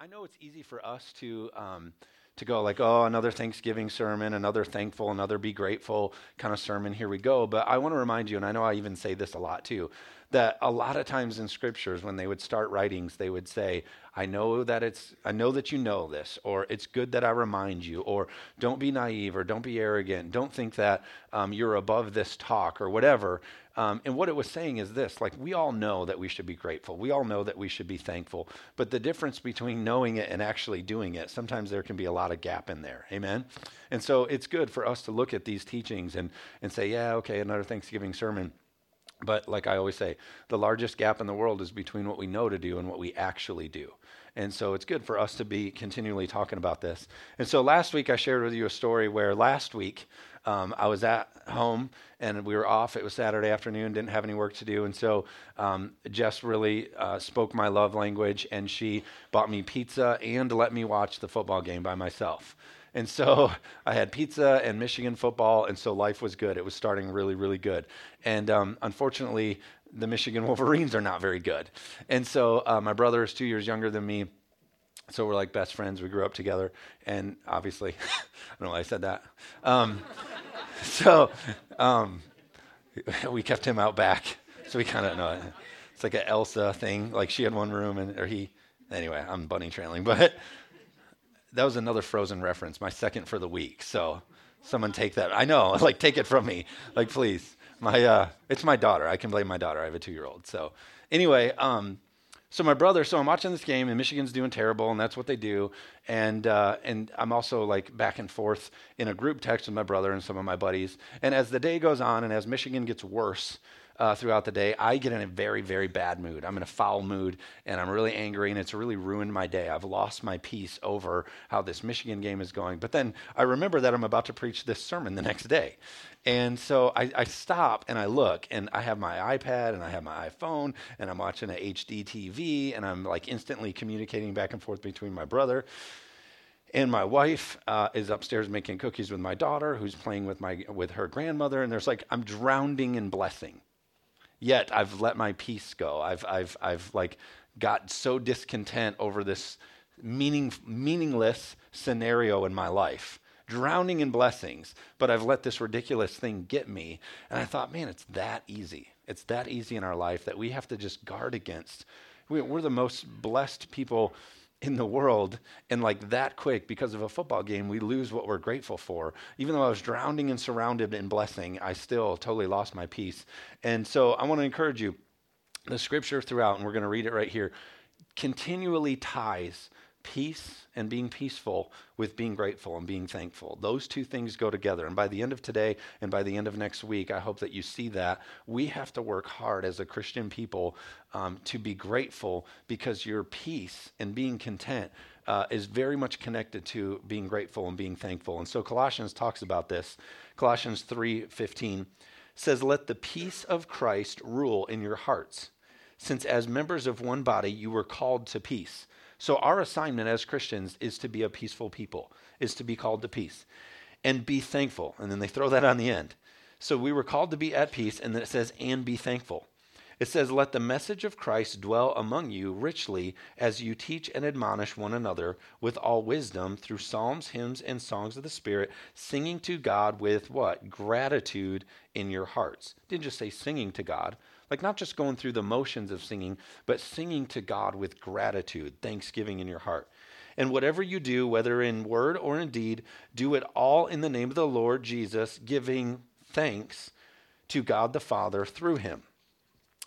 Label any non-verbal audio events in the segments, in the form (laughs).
I know it's easy for us to um, to go like, oh, another Thanksgiving sermon, another thankful, another be grateful kind of sermon. Here we go. But I want to remind you, and I know I even say this a lot too, that a lot of times in scriptures, when they would start writings, they would say, I know that it's, I know that you know this, or it's good that I remind you, or don't be naive, or don't be arrogant, don't think that um, you're above this talk, or whatever. Um, and what it was saying is this like, we all know that we should be grateful. We all know that we should be thankful. But the difference between knowing it and actually doing it, sometimes there can be a lot of gap in there. Amen? And so it's good for us to look at these teachings and, and say, yeah, okay, another Thanksgiving sermon. But like I always say, the largest gap in the world is between what we know to do and what we actually do. And so it's good for us to be continually talking about this. And so last week I shared with you a story where last week um, I was at home and we were off. It was Saturday afternoon, didn't have any work to do. And so um, Jess really uh, spoke my love language and she bought me pizza and let me watch the football game by myself. And so (laughs) I had pizza and Michigan football, and so life was good. It was starting really, really good. And um, unfortunately, the Michigan (laughs) Wolverines are not very good. And so uh, my brother is two years younger than me so we're like best friends. We grew up together, and obviously, (laughs) I don't know why I said that. Um, (laughs) so um, we kept him out back. So we kind of know it's like an Elsa thing. Like she had one room, and or he. Anyway, I'm bunny trailing, (laughs) but that was another Frozen reference. My second for the week. So someone take that. I know, (laughs) like take it from me, like please. My uh, it's my daughter. I can blame my daughter. I have a two year old. So anyway, um, so my brother, so I'm watching this game, and Michigan's doing terrible, and that's what they do. And uh, and I'm also like back and forth in a group text with my brother and some of my buddies. And as the day goes on, and as Michigan gets worse uh, throughout the day, I get in a very very bad mood. I'm in a foul mood, and I'm really angry, and it's really ruined my day. I've lost my peace over how this Michigan game is going. But then I remember that I'm about to preach this sermon the next day, and so I, I, stop and I look, and I have my iPad and I have my iPhone, and I'm watching a HD TV, and I'm like instantly communicating back and forth between my brother. And my wife uh, is upstairs making cookies with my daughter, who's playing with my with her grandmother, and there's like I'm drowning in blessing. Yet I've let my peace go. I've I've I've like got so discontent over this meaning meaningless scenario in my life drowning in blessings, but I've let this ridiculous thing get me. And I thought, man, it's that easy. It's that easy in our life that we have to just guard against. We're the most blessed people in the world and like that quick because of a football game we lose what we're grateful for. Even though i was drowning and surrounded in blessing i still totally lost my peace. And so i want to encourage you the scripture throughout and we're going to read it right here continually ties peace and being peaceful with being grateful and being thankful. Those two things go together. And by the end of today and by the end of next week, I hope that you see that. We have to work hard as a Christian people um, to be grateful because your peace and being content uh, is very much connected to being grateful and being thankful. And so Colossians talks about this. Colossians 3:15 says, "Let the peace of Christ rule in your hearts, since as members of one body you were called to peace." So our assignment as Christians is to be a peaceful people, is to be called to peace and be thankful. And then they throw that on the end. So we were called to be at peace, and then it says, and be thankful. It says, Let the message of Christ dwell among you richly as you teach and admonish one another with all wisdom through psalms, hymns, and songs of the Spirit, singing to God with what? Gratitude in your hearts. Didn't just say singing to God, like not just going through the motions of singing, but singing to God with gratitude, thanksgiving in your heart. And whatever you do, whether in word or in deed, do it all in the name of the Lord Jesus, giving thanks to God the Father through him.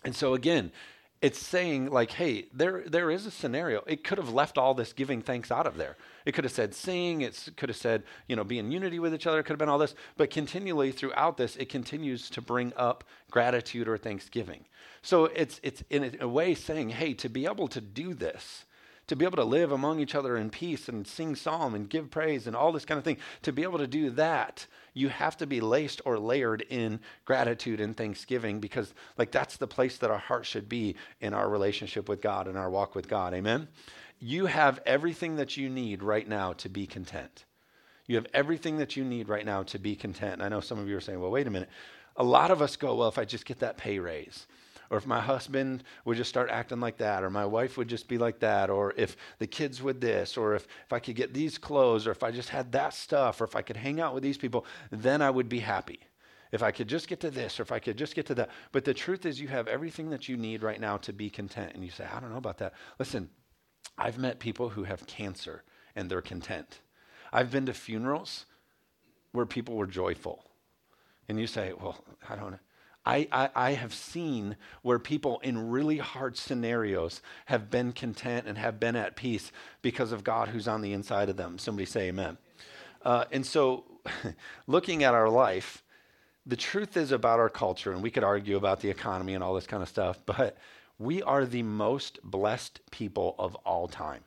And so again, it's saying like, hey, there there is a scenario. It could have left all this giving thanks out of there. It could have said sing. It could have said you know be in unity with each other. It could have been all this. But continually throughout this, it continues to bring up gratitude or thanksgiving. So it's it's in a way saying, hey, to be able to do this, to be able to live among each other in peace and sing psalm and give praise and all this kind of thing, to be able to do that, you have to be laced or layered in gratitude and thanksgiving because like that's the place that our heart should be in our relationship with God and our walk with God. Amen. You have everything that you need right now to be content. You have everything that you need right now to be content. I know some of you are saying, well, wait a minute. A lot of us go, well, if I just get that pay raise, or if my husband would just start acting like that, or my wife would just be like that, or if the kids would this, or if, if I could get these clothes, or if I just had that stuff, or if I could hang out with these people, then I would be happy. If I could just get to this, or if I could just get to that. But the truth is, you have everything that you need right now to be content. And you say, I don't know about that. Listen, I've met people who have cancer and they're content. I've been to funerals where people were joyful. And you say, well, I don't know. I, I, I, have seen where people in really hard scenarios have been content and have been at peace because of God who's on the inside of them. Somebody say amen. Uh, and so, (laughs) looking at our life, the truth is about our culture, and we could argue about the economy and all this kind of stuff, but we are the most blessed people of all time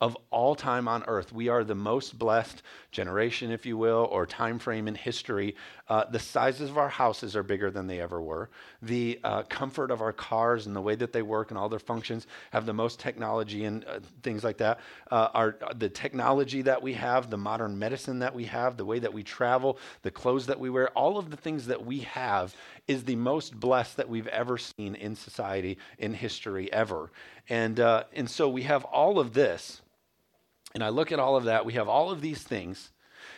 of all time on earth. We are the most blessed generation, if you will, or time frame in history. Uh, the sizes of our houses are bigger than they ever were. The uh, comfort of our cars and the way that they work and all their functions have the most technology and uh, things like that. Uh, our the technology that we have, the modern medicine that we have, the way that we travel, the clothes that we wear, all of the things that we have is the most blessed that we've ever seen in society in history ever. And uh, and so we have all of this and I look at all of that, we have all of these things.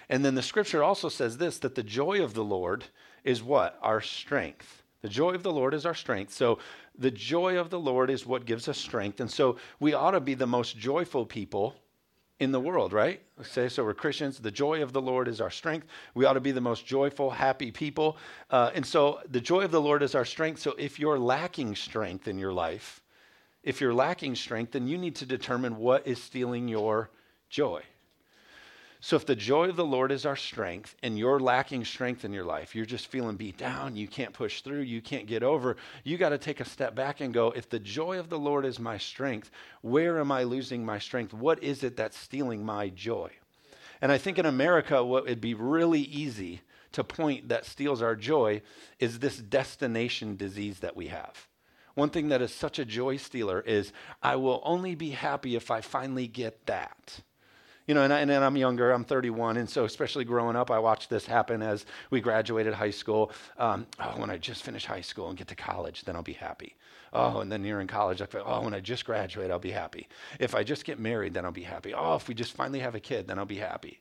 And then the scripture also says this that the joy of the Lord is what? Our strength. The joy of the Lord is our strength. So the joy of the Lord is what gives us strength. And so we ought to be the most joyful people in the world, right? Okay, so we're Christians. The joy of the Lord is our strength. We ought to be the most joyful, happy people. Uh, and so the joy of the Lord is our strength. So if you're lacking strength in your life, if you're lacking strength, then you need to determine what is stealing your joy. So, if the joy of the Lord is our strength and you're lacking strength in your life, you're just feeling beat down, you can't push through, you can't get over, you got to take a step back and go, if the joy of the Lord is my strength, where am I losing my strength? What is it that's stealing my joy? And I think in America, what would be really easy to point that steals our joy is this destination disease that we have. One thing that is such a joy stealer is I will only be happy if I finally get that you know, and, I, and I'm younger, I'm 31, and so especially growing up, I watched this happen as we graduated high school. Um, oh, when I just finish high school and get to college, then I'll be happy. Oh, and then you're in college, like, oh, when I just graduate, I'll be happy. If I just get married, then I'll be happy. Oh, if we just finally have a kid, then I'll be happy.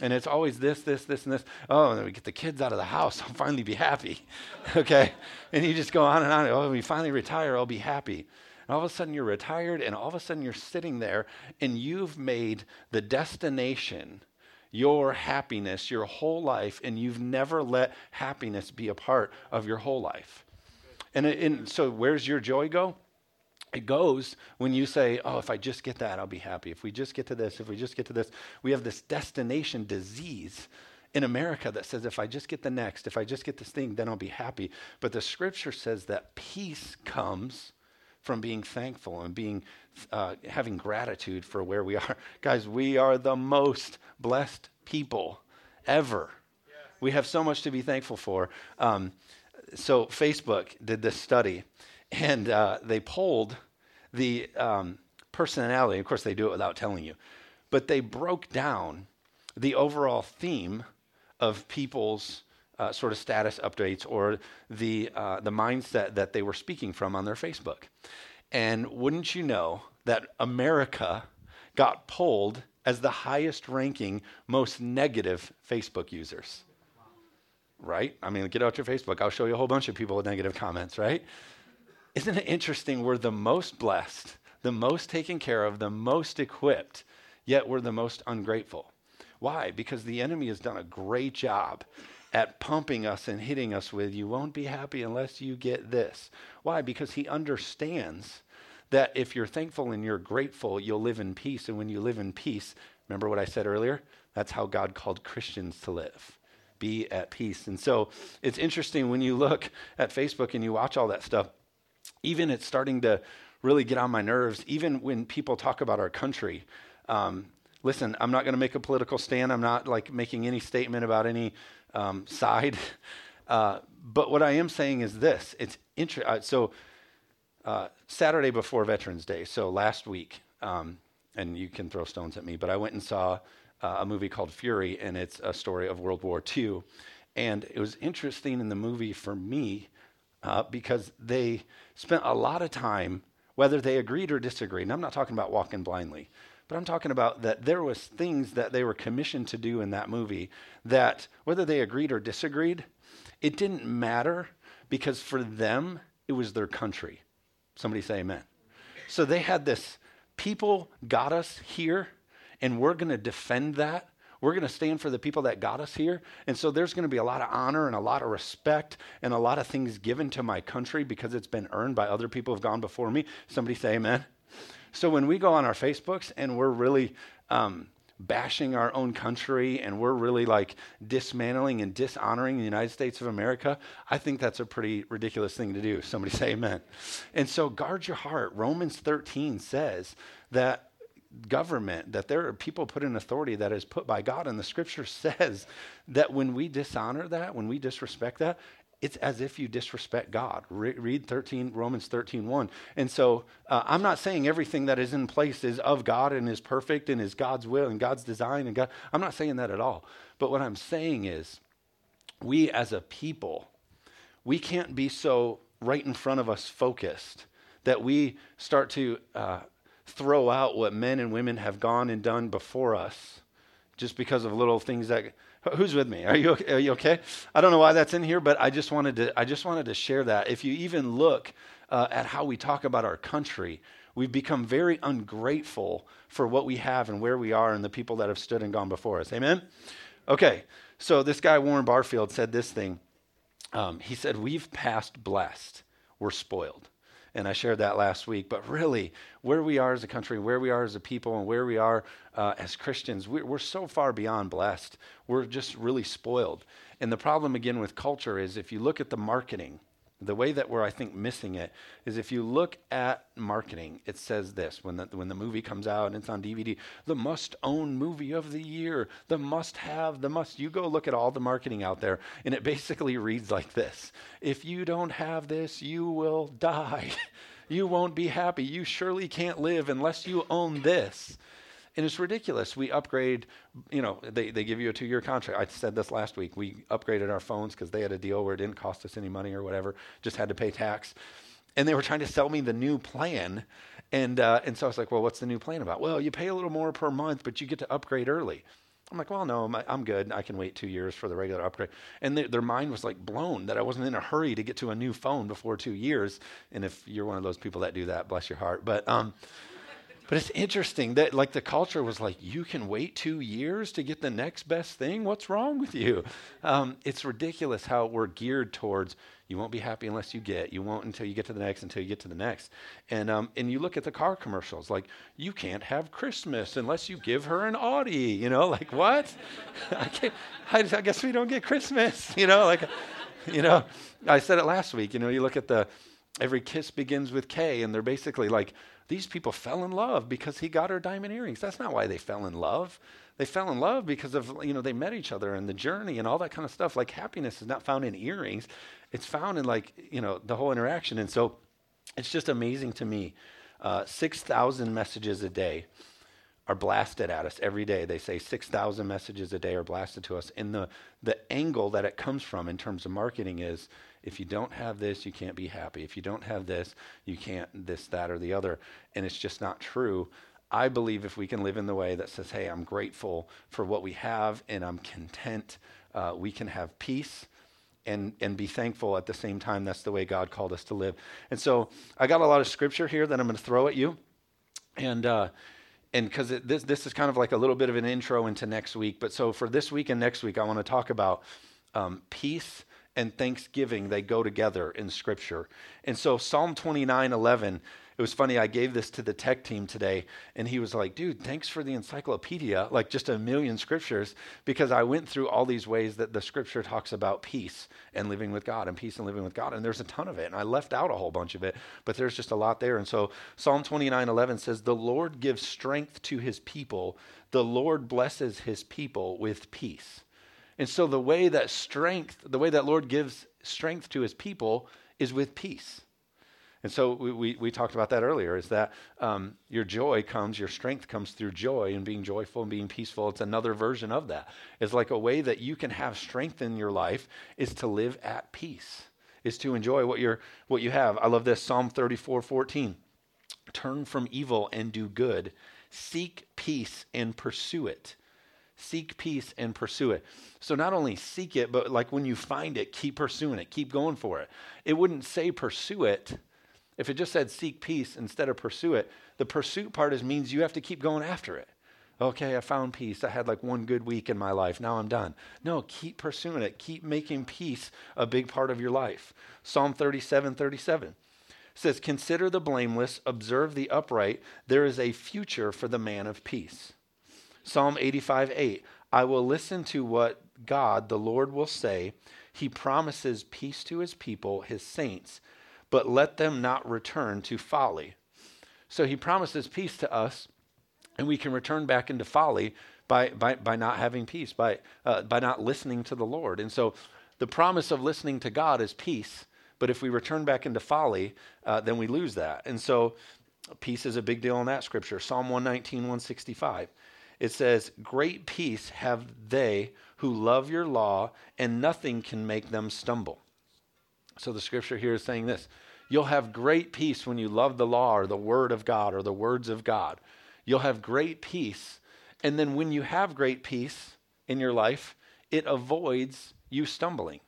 And it's always this, this, this, and this. Oh, and then we get the kids out of the house, (laughs) I'll finally be happy. (laughs) okay? And you just go on and on. Oh, when we finally retire, I'll be happy and all of a sudden you're retired, and all of a sudden you're sitting there, and you've made the destination your happiness your whole life, and you've never let happiness be a part of your whole life. And, and so, where's your joy go? It goes when you say, Oh, if I just get that, I'll be happy. If we just get to this, if we just get to this, we have this destination disease in America that says, if I just get the next, if I just get this thing, then I'll be happy. But the scripture says that peace comes from being thankful and being uh, having gratitude for where we are. (laughs) Guys, we are the most blessed people ever. We have so much to be thankful for. Um, so Facebook did this study, and uh, they polled the um, personality. Of course, they do it without telling you, but they broke down the overall theme of people's uh, sort of status updates or the, uh, the mindset that they were speaking from on their Facebook. And wouldn't you know that America got polled as the highest ranking, most negative Facebook users? Right? I mean, get out your Facebook. I'll show you a whole bunch of people with negative comments, right? Isn't it interesting? We're the most blessed, the most taken care of, the most equipped, yet we're the most ungrateful. Why? Because the enemy has done a great job at pumping us and hitting us with, you won't be happy unless you get this. Why? Because he understands that if you're thankful and you're grateful, you'll live in peace. And when you live in peace, remember what I said earlier? That's how God called Christians to live. Be at peace. And so it's interesting when you look at Facebook and you watch all that stuff, even it's starting to really get on my nerves, even when people talk about our country. Um, listen, I'm not going to make a political stand. I'm not like making any statement about any um, (laughs) side. Uh, but what I am saying is this: it's interesting. Uh, so uh, Saturday before Veterans Day, so last week, um, and you can throw stones at me, but I went and saw uh, a movie called Fury, and it's a story of World War II. And it was interesting in the movie for me. uh, because they spent a lot of time, whether they agreed or disagreed. And I'm not talking about walking blindly, but I'm talking about that there was things that they were commissioned to do in that movie that whether they agreed or disagreed, it didn't matter because for them it was their country. Somebody say amen. So they had this people got us here and we're going to defend that we're going to stand for the people that got us here. And so there's going to be a lot of honor and a lot of respect and a lot of things given to my country because it's been earned by other people who have gone before me. Somebody say amen. So when we go on our Facebooks and we're really um, bashing our own country and we're really like dismantling and dishonoring the United States of America, I think that's a pretty ridiculous thing to do. Somebody (laughs) say amen. And so guard your heart. Romans 13 says that government, that there are people put in authority that is put by God. And the scripture (laughs) says that when we dishonor that, when we disrespect that, it's as if you disrespect God. Re- read 13, Romans 13, 1. And so uh, I'm not saying everything that is in place is of God and is perfect and is God's will and God's design and God. I'm not saying that at all. But what I'm saying is we as a people, we can't be so right in front of us focused that we start to uh, throw out what men and women have gone and done before us just because of little things that who's with me? Are you okay? are you okay? I don't know why that's in here but i just wanted to i just wanted to share that. If you even look uh, at how we talk about our country we've become very ungrateful for what we have and where we are and the people that have stood and gone before us. Amen? Okay so this guy warren barfield said this thing. Um, he said we've passed blessed. We're spoiled and I shared that last week. But really, where we are as a country, where we are as a people, and where we are uh, as Christians, we're, we're so far beyond blessed. We're just really spoiled. And the problem, again, with culture is if you look at the marketing, the way that we're, I think, missing it is if you look at marketing, it says this when the, when the movie comes out and it's on DVD, the must own movie of the year, the must have, the must. You go look at all the marketing out there, and it basically (laughs) reads like this If you don't have this, you will (laughs) die. you won't be happy. You surely can't live unless you own this. And it's ridiculous. We upgrade, you know, they, they give you a two year contract. I said this last week. We upgraded our phones because they had a deal where it didn't cost us any money or whatever, just had to pay tax. And they were trying to sell me the new plan. And, uh, and so I was like, well, what's the new plan about? Well, you pay a little more per month, but you get to upgrade early. I'm like, well, no, I'm good. I can wait two years for the regular upgrade. And they, their mind was like blown that I wasn't in a hurry to get to a new phone before two years. And if you're one of those people that do that, bless your heart. But, um, but it's interesting that like the culture was like, you can wait two years to get the next best thing. What's wrong with you? Um, it's ridiculous how we're geared towards you won't be happy unless you get. You won't until you get to the next, until you get to the next. And um, and you look at the car commercials, like you can't have Christmas unless you give her an Audi. You know, like what? (laughs) I can't. I, I guess we don't get Christmas. (laughs) You know, like, you know, I said it last week. You know, you look at the every kiss begins with Kay, and they're basically like these people fell in love because he got her diamond earrings. That's not why they fell in love. They fell in love because of, you know, they met each other and the journey and all that kind of stuff. Like happiness is not found in earrings. It's found in like, you know, the whole interaction. And so it's just amazing to me. Uh, 6,000 messages a day are blasted at us every day. They say 6,000 messages a day are blasted to us. And the, the angle that it comes from in terms of marketing is if you don't have this, you can't be happy. If you don't have this, you can't this, that, or the other. And it's just not true. I believe if we can live in the way that says, hey, I'm grateful for what we have and I'm content, uh, we can have peace and, and be thankful at the same time. That's the way God called us to live. And so I got a lot of scripture here that I'm going to throw at you. And, uh, and because this, this is kind of like a little bit of an intro into next week. But so for this week and next week, I want to talk about um, peace and thanksgiving, they go together in Scripture. And so Psalm 29 11, it was funny, I gave this to the tech team today, and he was like, dude, thanks for the encyclopedia, like just a million scriptures, because I went through all these ways that the scripture talks about peace and living with God and peace and living with God. And there's a ton of it, and I left out a whole bunch of it, but there's just a lot there. And so Psalm 29 11 says, The Lord gives strength to his people, the Lord blesses his people with peace. And so the way that strength, the way that Lord gives strength to his people is with peace. And so we, we, we talked about that earlier is that um, your joy comes, your strength comes through joy and being joyful and being peaceful. It's another version of that. It's like a way that you can have strength in your life is to live at peace is to enjoy what you're what you have. I love this Psalm 34, 14. Turn from evil and do good. Seek peace and pursue it. Seek peace and pursue it. So not only seek it, but like when you find it, keep pursuing it, keep going for it. It wouldn't say pursue it if it just said seek peace instead of pursue it. The pursuit part is means you have to keep going after it. Okay, I found peace. I had like one good week in my life. Now I'm done. No, keep pursuing it. Keep making peace a big part of your life. Psalm 37 37 says, Consider the blameless, observe the upright. There is a future for the man of peace. Psalm 85 8 I will listen to what God, the Lord, will say. He promises peace to his people, his saints, but let them not return to folly. So he promises peace to us and we can return back into folly by, by, by not having peace, by, uh, by not listening to the Lord. And so the promise of listening to God is peace, but if we return back into folly, uh, then we lose that. And so peace is a big deal in that scripture. Psalm 119, 165. It says, Great peace have they who love your law, and nothing can make them stumble. So the scripture here is saying this You'll have great peace when you love the law or the word of God or the words of God. You'll have great peace. And then when you have great peace in your life, it avoids you stumbling.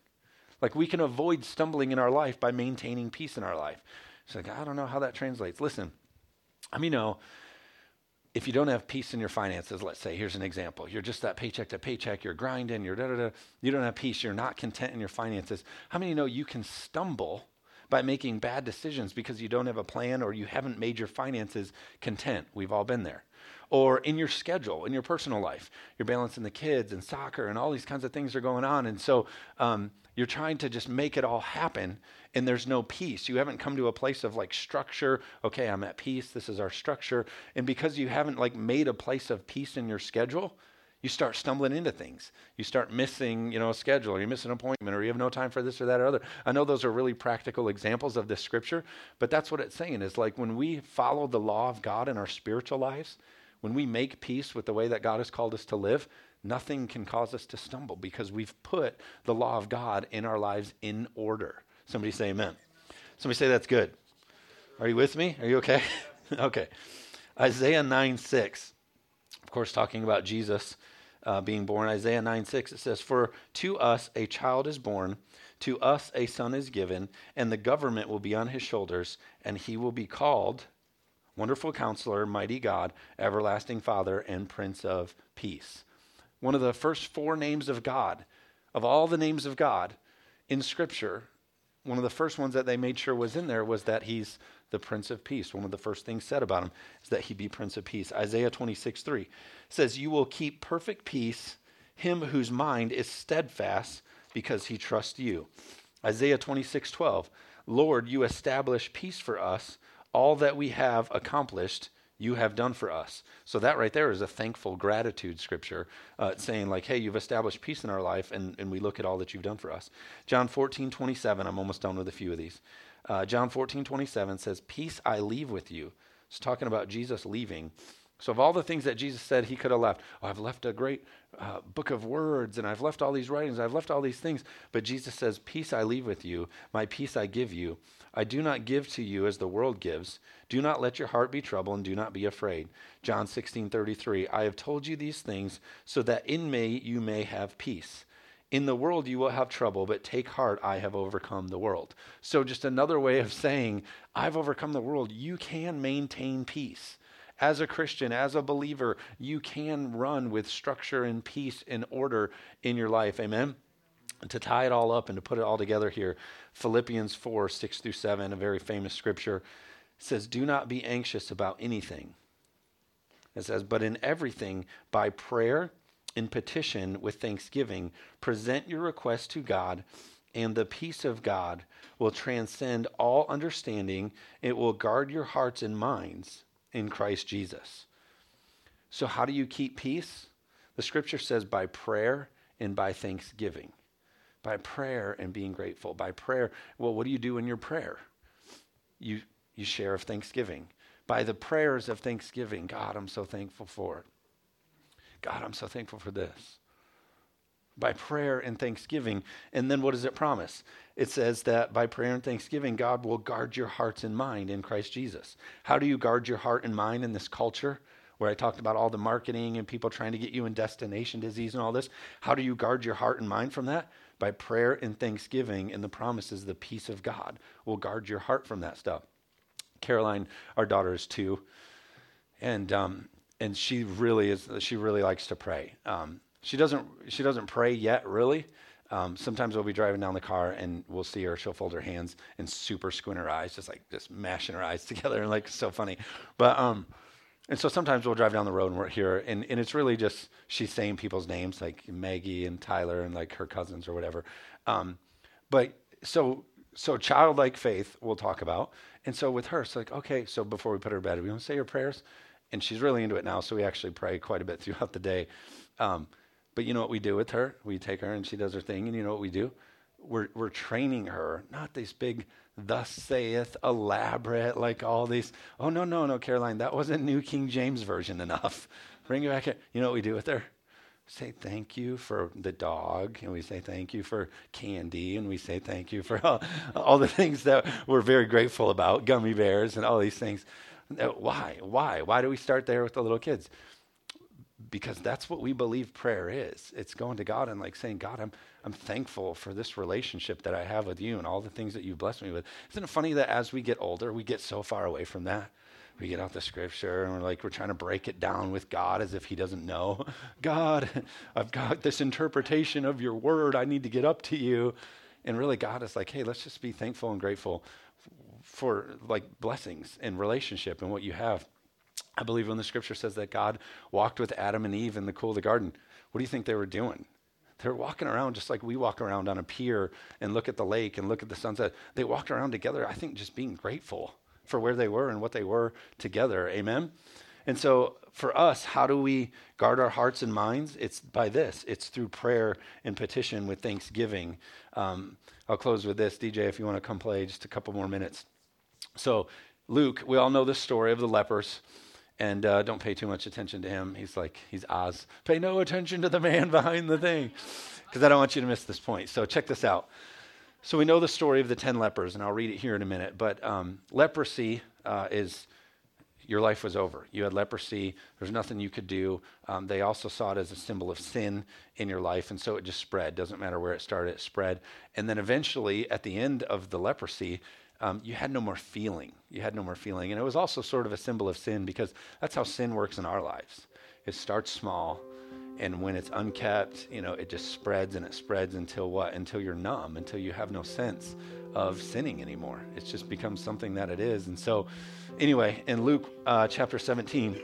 Like we can avoid stumbling in our life by maintaining peace in our life. It's like, I don't know how that translates. Listen, I mean, know if you don't have peace in your finances, let's say, here's an example. You're just that paycheck to paycheck, you're grinding, you're da da da. You don't have peace, you're not content in your finances. How many know you can stumble by making bad decisions because you don't have a plan or you haven't made your finances content. We've all been there. Or in your schedule, in your personal life, you're balancing the kids and soccer and all these kinds of things are going on. And so um, you're trying to just make it all happen and there's no peace. You haven't come to a place of like structure. Okay, I'm at peace. This is our structure. And because you haven't like made a place of peace in your schedule, you start stumbling into things. You start missing, you know, a schedule, or you miss an appointment, or you have no time for this or that or other. I know those are really practical examples of this scripture, but that's what it's saying is like when we follow the law of God in our spiritual lives, when we make peace with the way that God has called us to live, nothing can cause us to stumble because we've put the law of God in our lives in order. Somebody say amen. Somebody say that's good. Are you with me? Are you okay? (laughs) okay. Isaiah 9 6. Of course, talking about Jesus uh, being born. Isaiah 9 6, it says, For to us a child is born, to us a son is given, and the government will be on his shoulders, and he will be called Wonderful Counselor, Mighty God, Everlasting Father, and Prince of Peace. One of the first four names of God, of all the names of God in Scripture, one of the first ones that they made sure was in there was that he's the Prince of Peace. One of the first things said about him is that he be Prince of Peace. Isaiah 26, 3 says, You will keep perfect peace him whose mind is steadfast because he trusts you. Isaiah 26, 12, Lord, you establish peace for us. All that we have accomplished, you have done for us. So that right there is a thankful gratitude scripture uh, saying like, hey, you've established peace in our life and, and we look at all that you've done for us. John 14, 27, I'm almost done with a few of these. Uh, John 14, 27 says, Peace I leave with you. It's talking about Jesus leaving. So, of all the things that Jesus said he could have left, oh, I've left a great uh, book of words and I've left all these writings, I've left all these things. But Jesus says, Peace I leave with you, my peace I give you. I do not give to you as the world gives. Do not let your heart be troubled and do not be afraid. John 16, 33. I have told you these things so that in me you may have peace. In the world you will have trouble, but take heart, I have overcome the world. So, just another way of saying, I've overcome the world. You can maintain peace. As a Christian, as a believer, you can run with structure and peace and order in your life. Amen? To tie it all up and to put it all together here, Philippians 4 6 through 7, a very famous scripture, says, Do not be anxious about anything. It says, But in everything, by prayer, in petition with thanksgiving, present your request to God, and the peace of God will transcend all understanding. It will guard your hearts and minds in Christ Jesus. So, how do you keep peace? The scripture says by prayer and by thanksgiving. By prayer and being grateful. By prayer, well, what do you do in your prayer? You, you share of thanksgiving. By the prayers of thanksgiving, God, I'm so thankful for it. God, I'm so thankful for this. By prayer and thanksgiving. And then what does it promise? It says that by prayer and thanksgiving, God will guard your hearts and mind in Christ Jesus. How do you guard your heart and mind in this culture? Where I talked about all the marketing and people trying to get you in destination disease and all this. How do you guard your heart and mind from that? By prayer and thanksgiving, and the promises, the peace of God will guard your heart from that stuff. Caroline, our daughter, is two, and um, and she really is. She really likes to pray. Um, she doesn't she doesn't pray yet, really. Um, sometimes we'll be driving down the car and we'll see her. She'll fold her hands and super squint her eyes, just like just mashing her eyes (laughs) together, and like so funny. But um, and so sometimes we'll drive down the road and we're here, and, and it's really just she's saying people's names like Maggie and Tyler and like her cousins or whatever. Um, but so so childlike faith we'll talk about, and so with her, it's like okay, so before we put her to bed, we want to say your prayers, and she's really into it now, so we actually pray quite a bit throughout the day. Um, but you know what we do with her? We take her and she does her thing, and you know what we do? We're, we're training her, not these big, thus saith, elaborate, like all these. Oh, no, no, no, Caroline, that wasn't New King James Version enough. (laughs) Bring it back here. You know what we do with her? say thank you for the dog, and we say thank you for candy, and we say thank you for (laughs) all, all the things that we're very grateful about, gummy bears and all these things. Why? Why? Why do we start there with the little kids? Because that's what we believe prayer is. It's going to God and like saying, God, I'm, I'm thankful for this relationship that I have with you and all the things that you've blessed me with. Isn't it funny that as we get older, we get so far away from that? We get out the scripture and we're like, we're trying to break it down with God as if He doesn't know. (laughs) God, I've got this interpretation of your word. I need to get up to you. And really, God is like, hey, let's just be thankful and grateful for like blessings and relationship and what you have. I believe when the scripture says that God walked with Adam and Eve in the cool of the garden, what do you think they were doing? They were walking around just like we walk around on a pier and look at the lake and look at the sunset. They walked around together, I think, just being grateful for where they were and what they were together. Amen? And so for us, how do we guard our hearts and minds? It's by this it's through prayer and petition with thanksgiving. Um, I'll close with this. DJ, if you want to come play just a couple more minutes. So, Luke, we all know the story of the lepers and uh, don't pay too much attention to him. He's like, he's Oz. Pay no attention to the man (laughs) behind the thing, because I don't want you to miss this point. So check this out. So we know the story of the 10 lepers, and I'll read it here in a minute. But um, leprosy uh, is your life was over. You had leprosy. There's nothing you could do. Um, they also saw it as a symbol of sin in your life, and so it just spread. Doesn't matter where it started, it spread. And then eventually, at the end of the leprosy, um, you had no more feeling. You had no more feeling. And it was also sort of a symbol of sin because that's how sin works in our lives. It starts small, and when it's unkept, you know, it just spreads and it spreads until what? Until you're numb, until you have no sense of sinning anymore. It just becomes something that it is. And so, anyway, in Luke uh, chapter 17,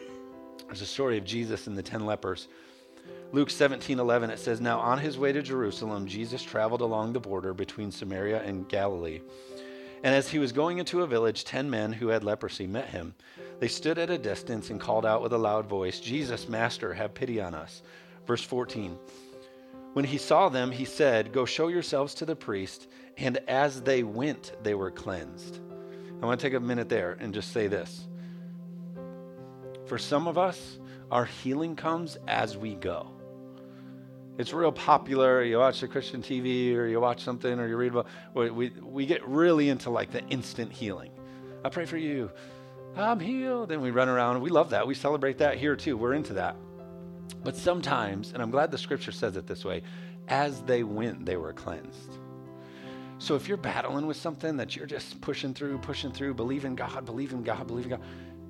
there's a story of Jesus and the 10 lepers. Luke 17, 11, it says, Now on his way to Jerusalem, Jesus traveled along the border between Samaria and Galilee. And as he was going into a village, ten men who had leprosy met him. They stood at a distance and called out with a loud voice, Jesus, Master, have pity on us. Verse 14. When he saw them, he said, Go show yourselves to the priest. And as they went, they were cleansed. I want to take a minute there and just say this. For some of us, our healing comes as we go it's real popular. You watch the Christian TV or you watch something or you read about we, we, we get really into like the instant healing. I pray for you. I'm healed. And we run around. We love that. We celebrate that here too. We're into that. But sometimes, and I'm glad the scripture says it this way, as they went, they were cleansed. So if you're battling with something that you're just pushing through, pushing through, believe in God, believe in God, believe in God,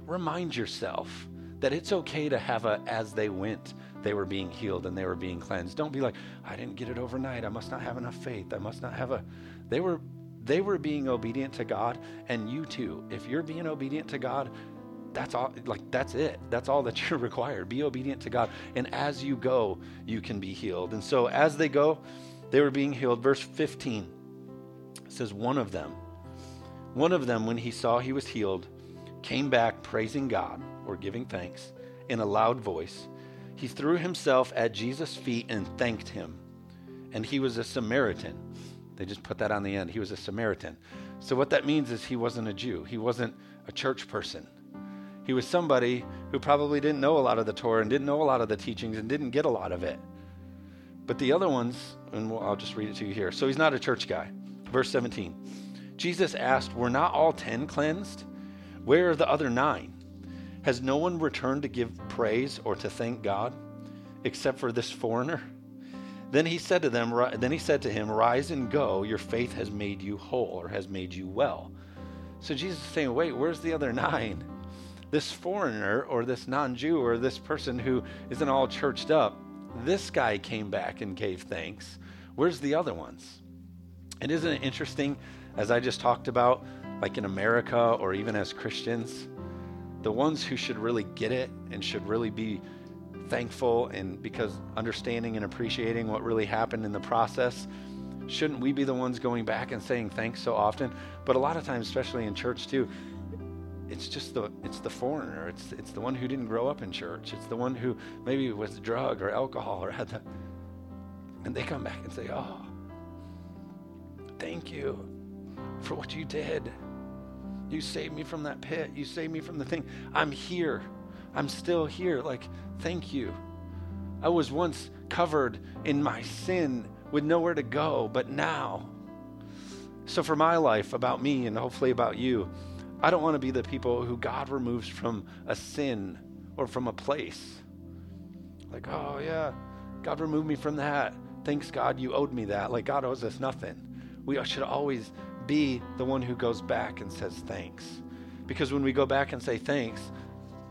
remind yourself that it's okay to have a as they went they were being healed and they were being cleansed. Don't be like, I didn't get it overnight. I must not have enough faith. I must not have a. They were they were being obedient to God, and you too. If you're being obedient to God, that's all like that's it. That's all that (laughs) you're required. Be obedient to God. And as you go, you can be healed. And so as they go, they were being healed. Verse 15 says one of them, one of them when he saw he was healed, came back praising God or giving thanks in a loud voice he threw himself at Jesus' feet and thanked him. And he was a Samaritan. They just put that on the end. He was a Samaritan. So, what that means is he wasn't a Jew, he wasn't a church person. He was somebody who probably didn't know a lot of the Torah and didn't know a lot of the teachings and didn't get a lot of it. But the other ones, and we'll, I'll just read it to you here. So he's not a church guy. Verse 17 Jesus asked, Were not all ten cleansed? Where are the other nine? Has no one returned to give praise or to thank God except for this foreigner? Then he said to them, then he said to him, Rise and go, your faith has made you whole or has made you well. So Jesus is saying, Wait, where's the other (laughs) nine? This foreigner or this non Jew or this person who isn't all churched up, this guy came back and gave thanks. Where's the other ones? And isn't it interesting, as I just talked about, like in America or even as Christians, the ones who should really get it and should really be thankful and because understanding and appreciating what really happened in the process shouldn't we be the ones going back and saying thanks so often? But a lot of times especially in church too it's just the it's the foreigner. It's it's the one who didn't grow up in church. It's the one who maybe was drug or alcohol or had the and they come back and say oh thank you for what you did you saved me from that pit you saved me from the thing i'm here I'm still here. Like, thank you. I was once covered in my sin with nowhere to go, but now. So, for my life, about me, and hopefully about you, I don't want to be the people who God removes from a sin or from a place. Like, oh, yeah, God removed me from that. Thanks, God, you owed me that. Like, God owes us nothing. We should always be the one who goes back and says thanks. Because when we go back and say thanks,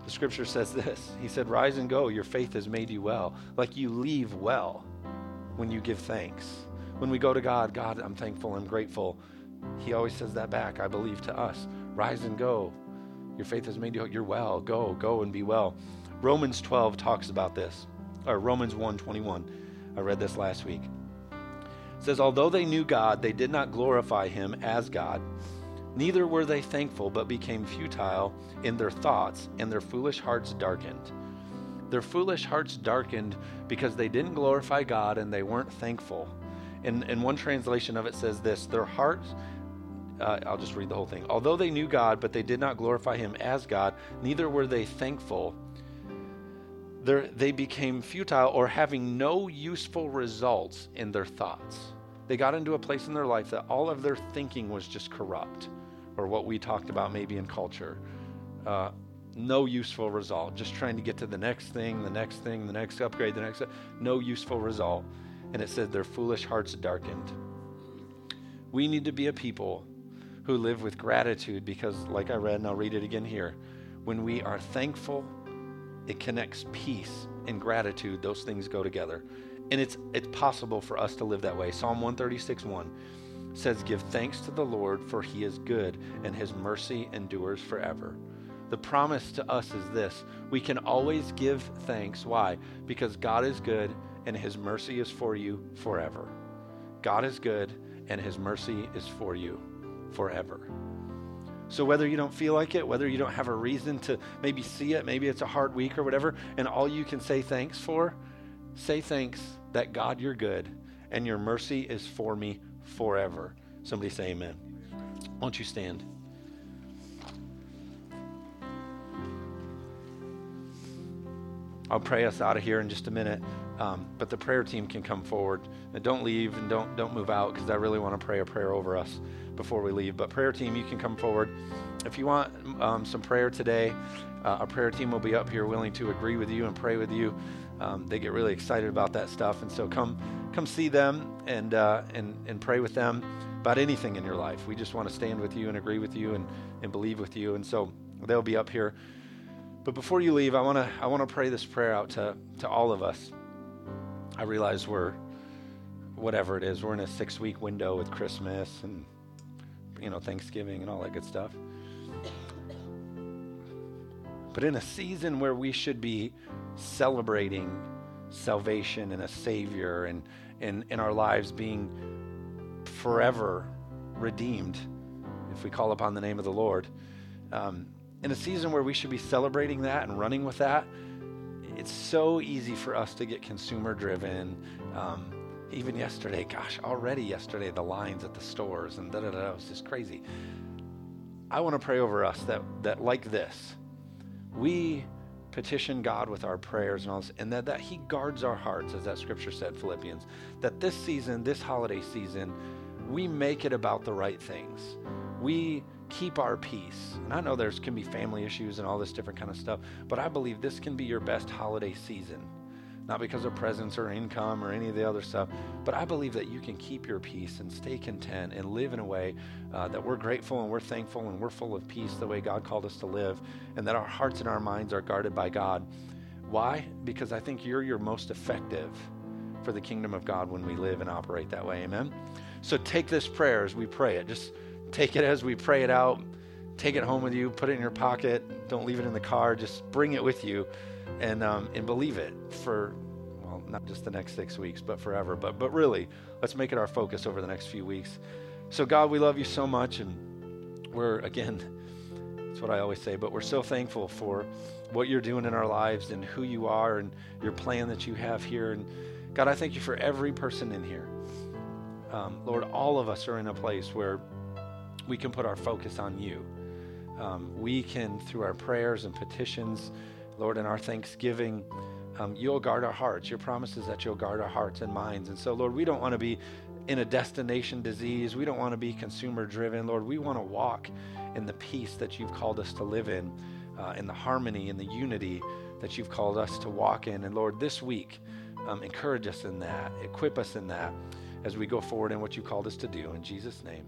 the scripture says this He said, Rise and go, your faith has made you well. Like you leave well when you give thanks. When we go to God, God, I'm thankful, I'm grateful. He always says that back, I believe, to us. Rise and go. Your faith has made you, you're well. Go, go and be well. Romans 12 talks about this, or Romans 1 21. I read this last week. It says, Although they knew God, they did not glorify him as God Neither were they thankful, but became futile in their thoughts, and their foolish hearts darkened. Their foolish hearts darkened because they didn't glorify God and they weren't thankful. In, in one translation of it says this their hearts, uh, I'll just read the whole thing. Although they knew God, but they did not glorify Him as God, neither were they thankful. They're, they became futile or having no useful results in their thoughts. They got into a place in their life that all of their thinking was just corrupt or what we talked about maybe in culture. Uh, no useful result. Just trying to get to the next thing, the next thing, the next upgrade, the next. No useful result. And it said their foolish hearts darkened. We need to be a people who live with gratitude because, like I read, and I'll read it again here, when we are thankful, it connects peace and gratitude. Those things go together. And it's, it's possible for us to live that way. Psalm 136 1 says, Give thanks to the Lord, for he is good, and his mercy endures forever. The promise to us is this we can always give thanks. Why? Because God is good, and his mercy is for you forever. God is good, and his mercy is for you forever. So, whether you don't feel like it, whether you don't have a reason to maybe see it, maybe it's a hard week or whatever, and all you can say thanks for, say thanks that God, you're good, and your mercy is for me forever. Somebody say amen. Won't you stand? I'll pray us out of here in just a minute, um, but the prayer team can come forward. And don't leave and don't don't move out because I really want to pray a prayer over us before we leave. But prayer team, you can come forward if you want um, some prayer today. Uh, our prayer team will be up here, willing to agree with you and pray with you. Um, they get really excited about that stuff, and so come come see them and, uh, and, and pray with them about anything in your life. We just want to stand with you and agree with you and, and believe with you. And so they'll be up here. But before you leave, I want to I want to pray this prayer out to, to all of us. I realize we're whatever it is, we're in a six week window with Christmas and you know Thanksgiving and all that good stuff. But in a season where we should be celebrating salvation and a savior and in, in our lives being forever redeemed if we call upon the name of the Lord. Um, in a season where we should be celebrating that and running with that, it's so easy for us to get consumer driven. Um, even yesterday, gosh, already yesterday, the lines at the stores and da da da, was just crazy. I want to pray over us that, that like this, we petition God with our prayers and all this, and that, that He guards our hearts, as that scripture said, Philippians. That this season, this holiday season, we make it about the right things. We keep our peace. And I know there's can be family issues and all this different kind of stuff, but I believe this can be your best holiday season. Not because of presence or income or any of the other stuff, but I believe that you can keep your peace and stay content and live in a way uh, that we're grateful and we're thankful and we're full of peace the way God called us to live, and that our hearts and our minds are guarded by God. Why? Because I think you're your most effective for the kingdom of God when we live and operate that way. Amen. So take this prayer as we pray it. Just take it as we pray it out. Take it home with you. Put it in your pocket. Don't leave it in the car. Just bring it with you, and um, and believe it for well, not just the next six weeks, but forever. But but really, let's make it our focus over the next few weeks. So God, we love you so much, and we're again. That's what I always say, but we're so thankful for what you're doing in our lives and who you are and your plan that you have here. And God, I thank you for every person in here. Um, Lord, all of us are in a place where we can put our focus on you. Um, we can, through our prayers and petitions, Lord, in our thanksgiving, um, you'll guard our hearts. Your promise is that you'll guard our hearts and minds. And so, Lord, we don't want to be in a destination disease. We don't want to be consumer driven. Lord, we want to walk in the peace that you've called us to live in, uh, in the harmony and the unity that you've called us to walk in. And Lord, this week, um, encourage us in that, equip us in that as we go forward in what you called us to do. In Jesus' name.